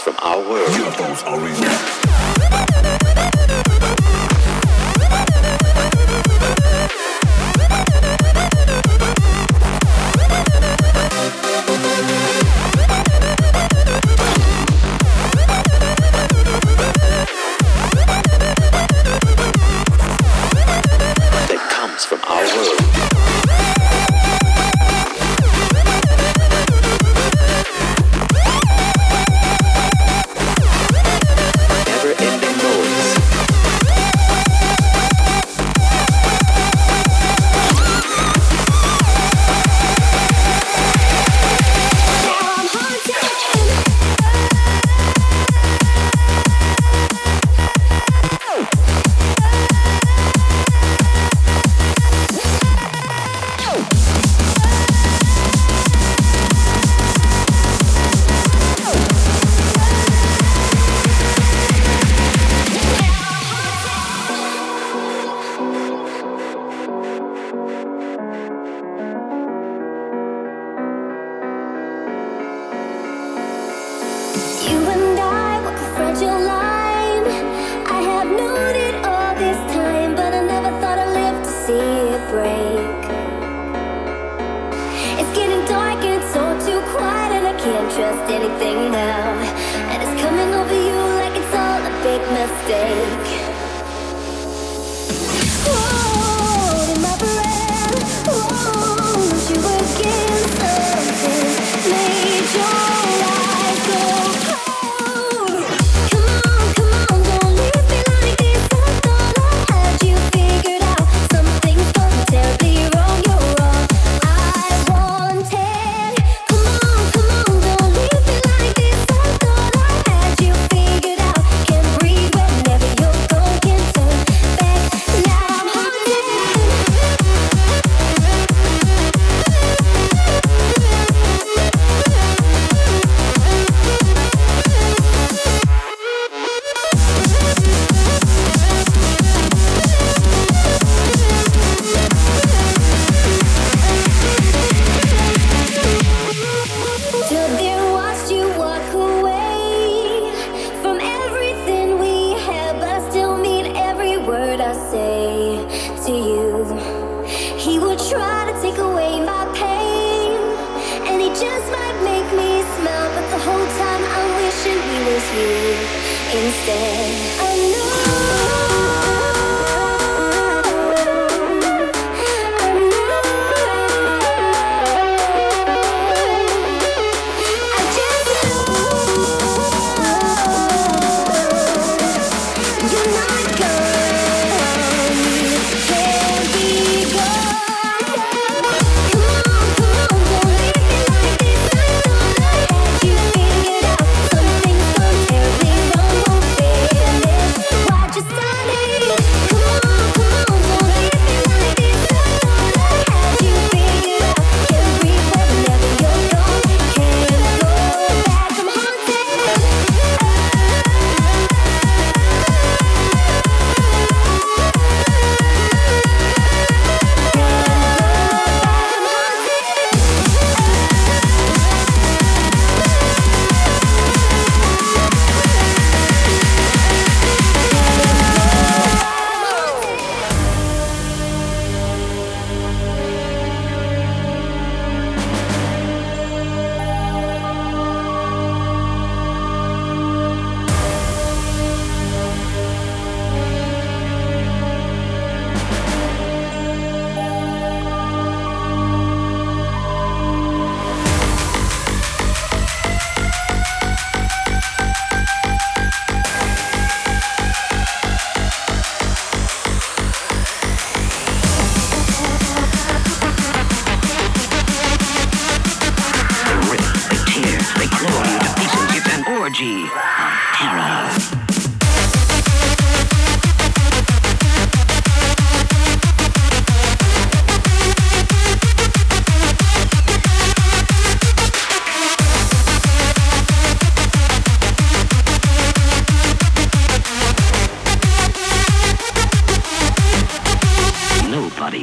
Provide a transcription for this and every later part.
from our world.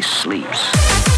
Sleeps.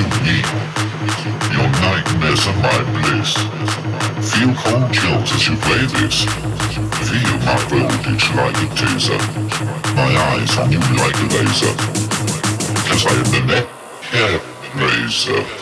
Making me your nightmares are my bliss. Feel cold chills as you play this. Feel my voltage like a taser. My eyes on you like a laser. Cause I am the neck hair laser.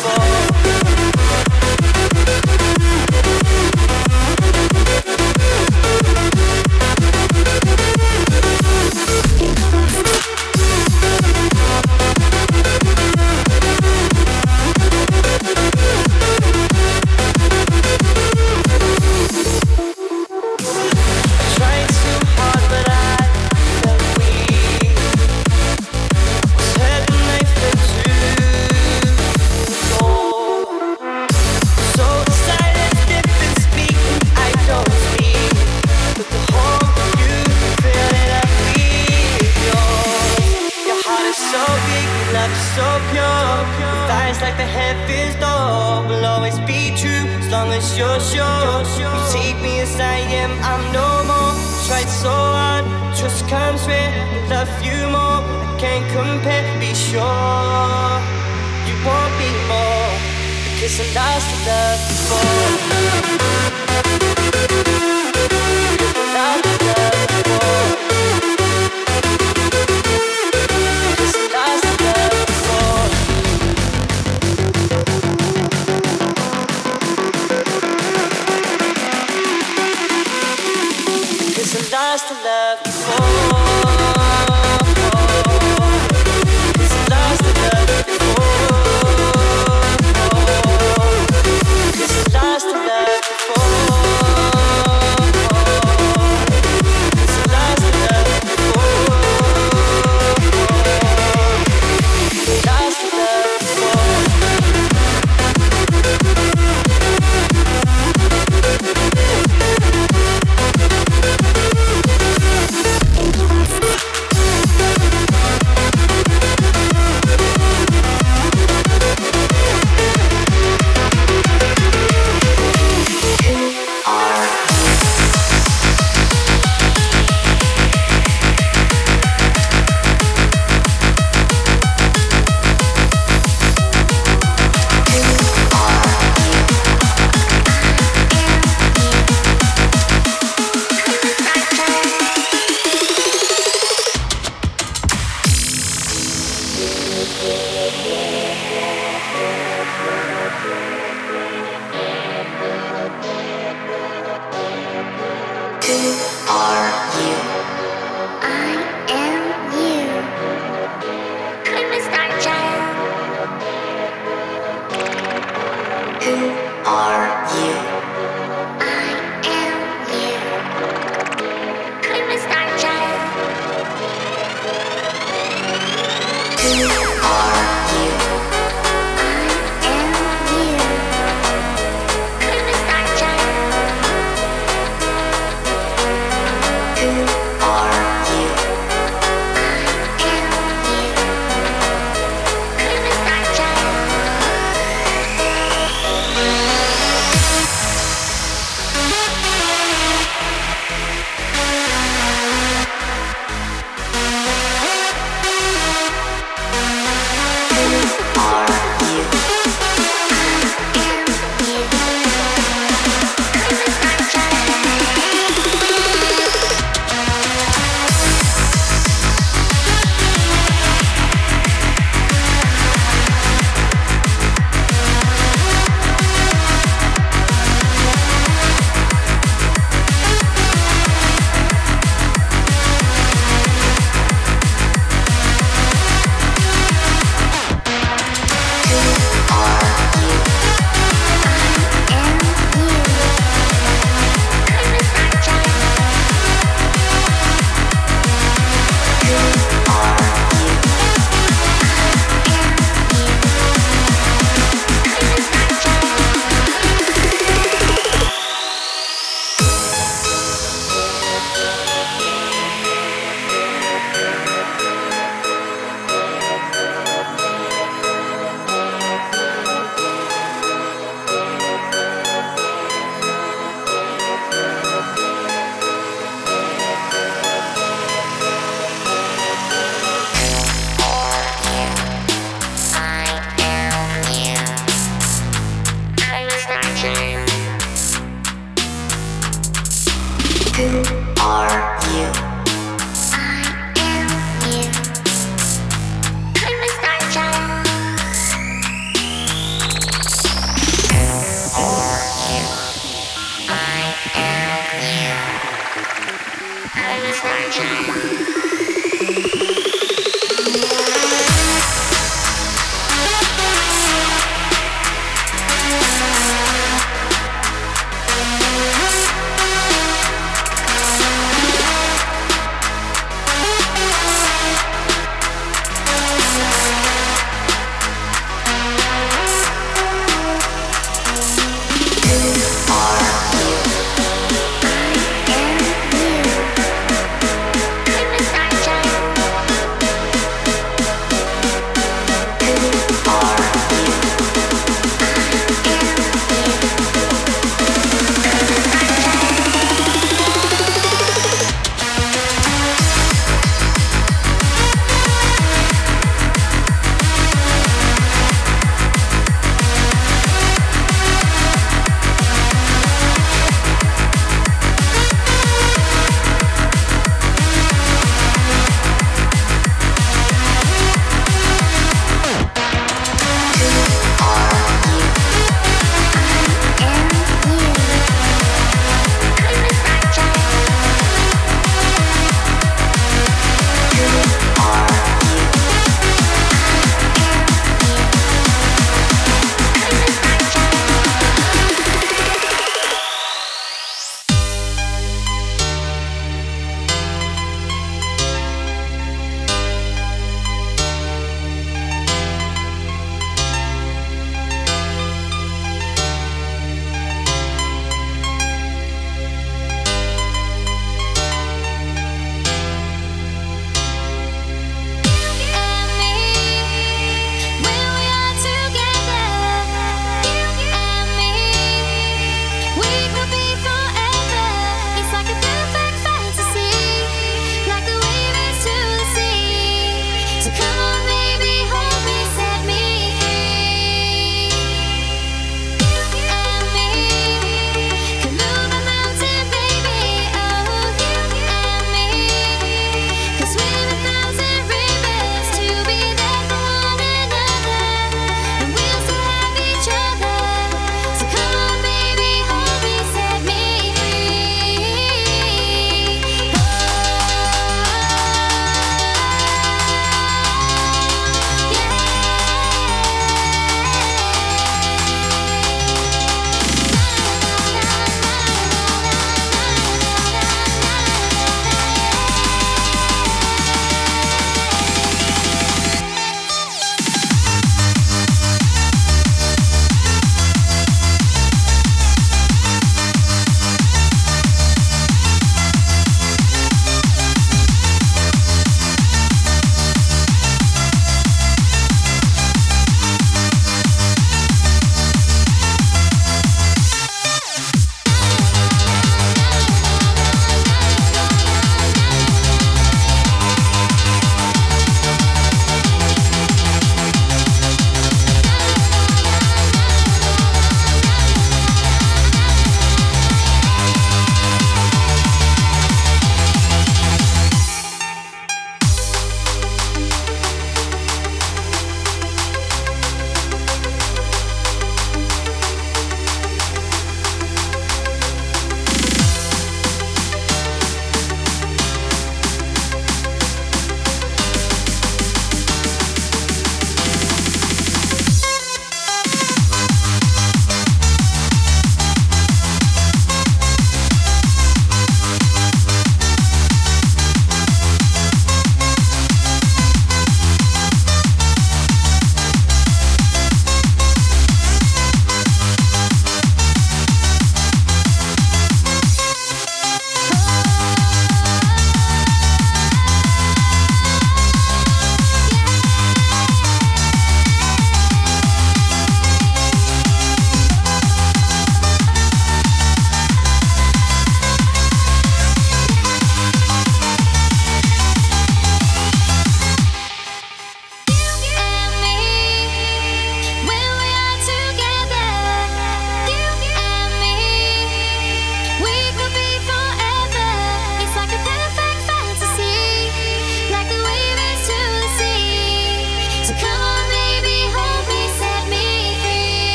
I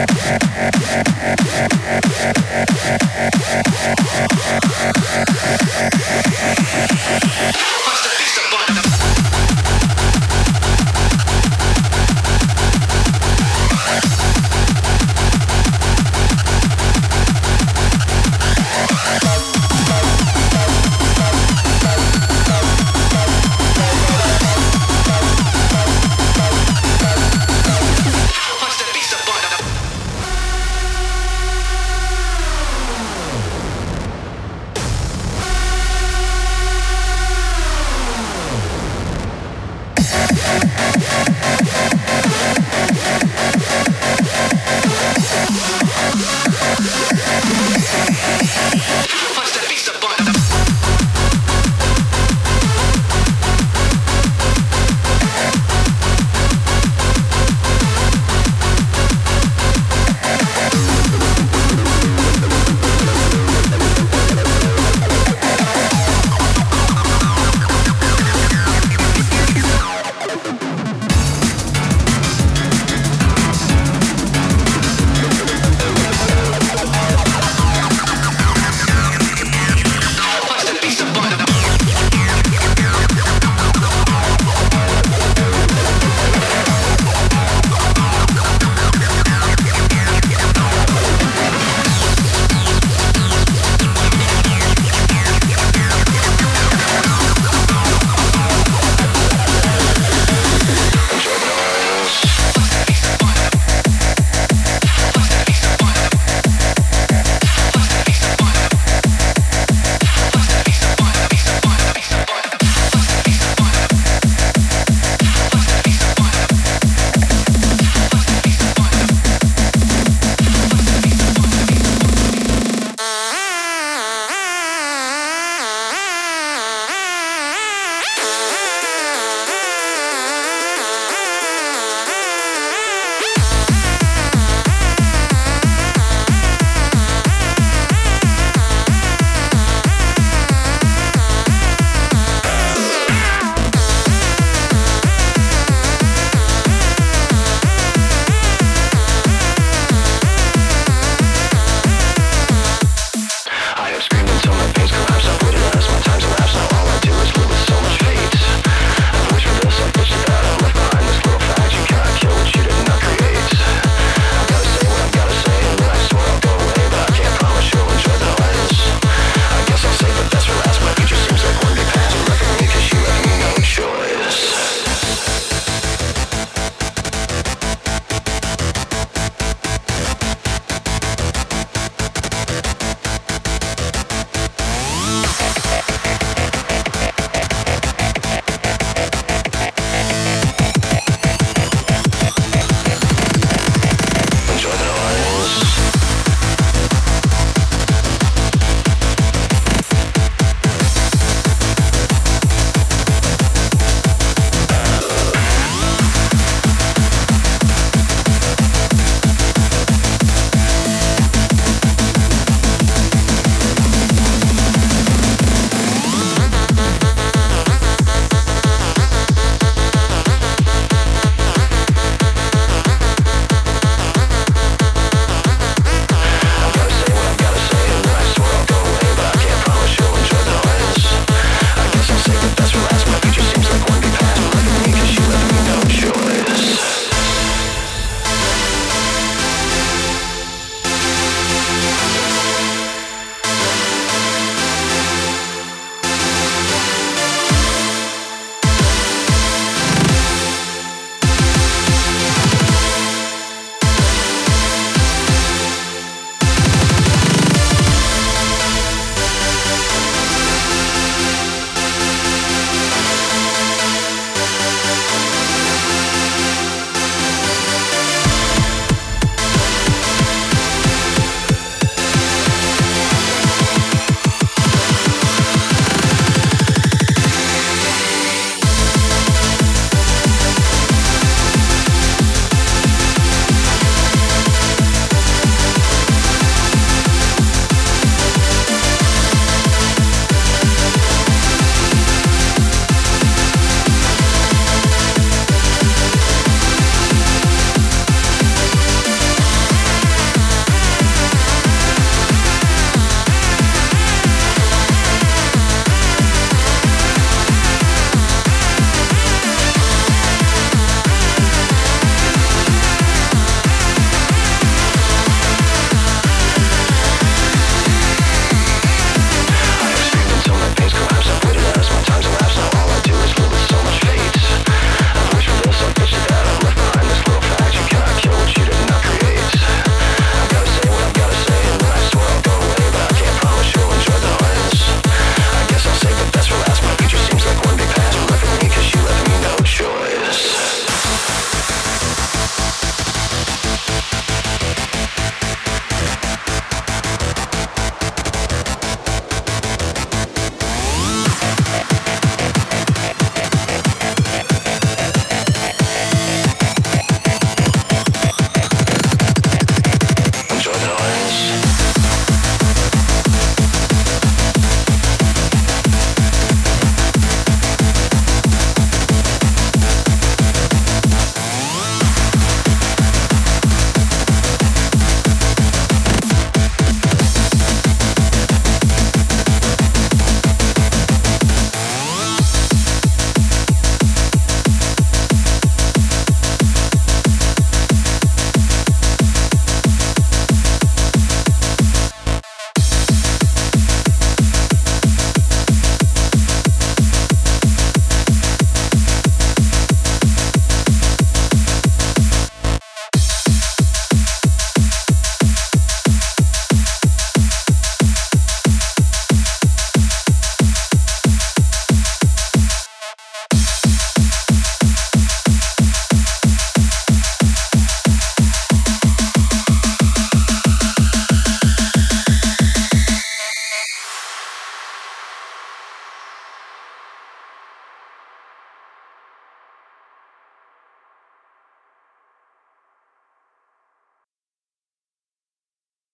Yeah.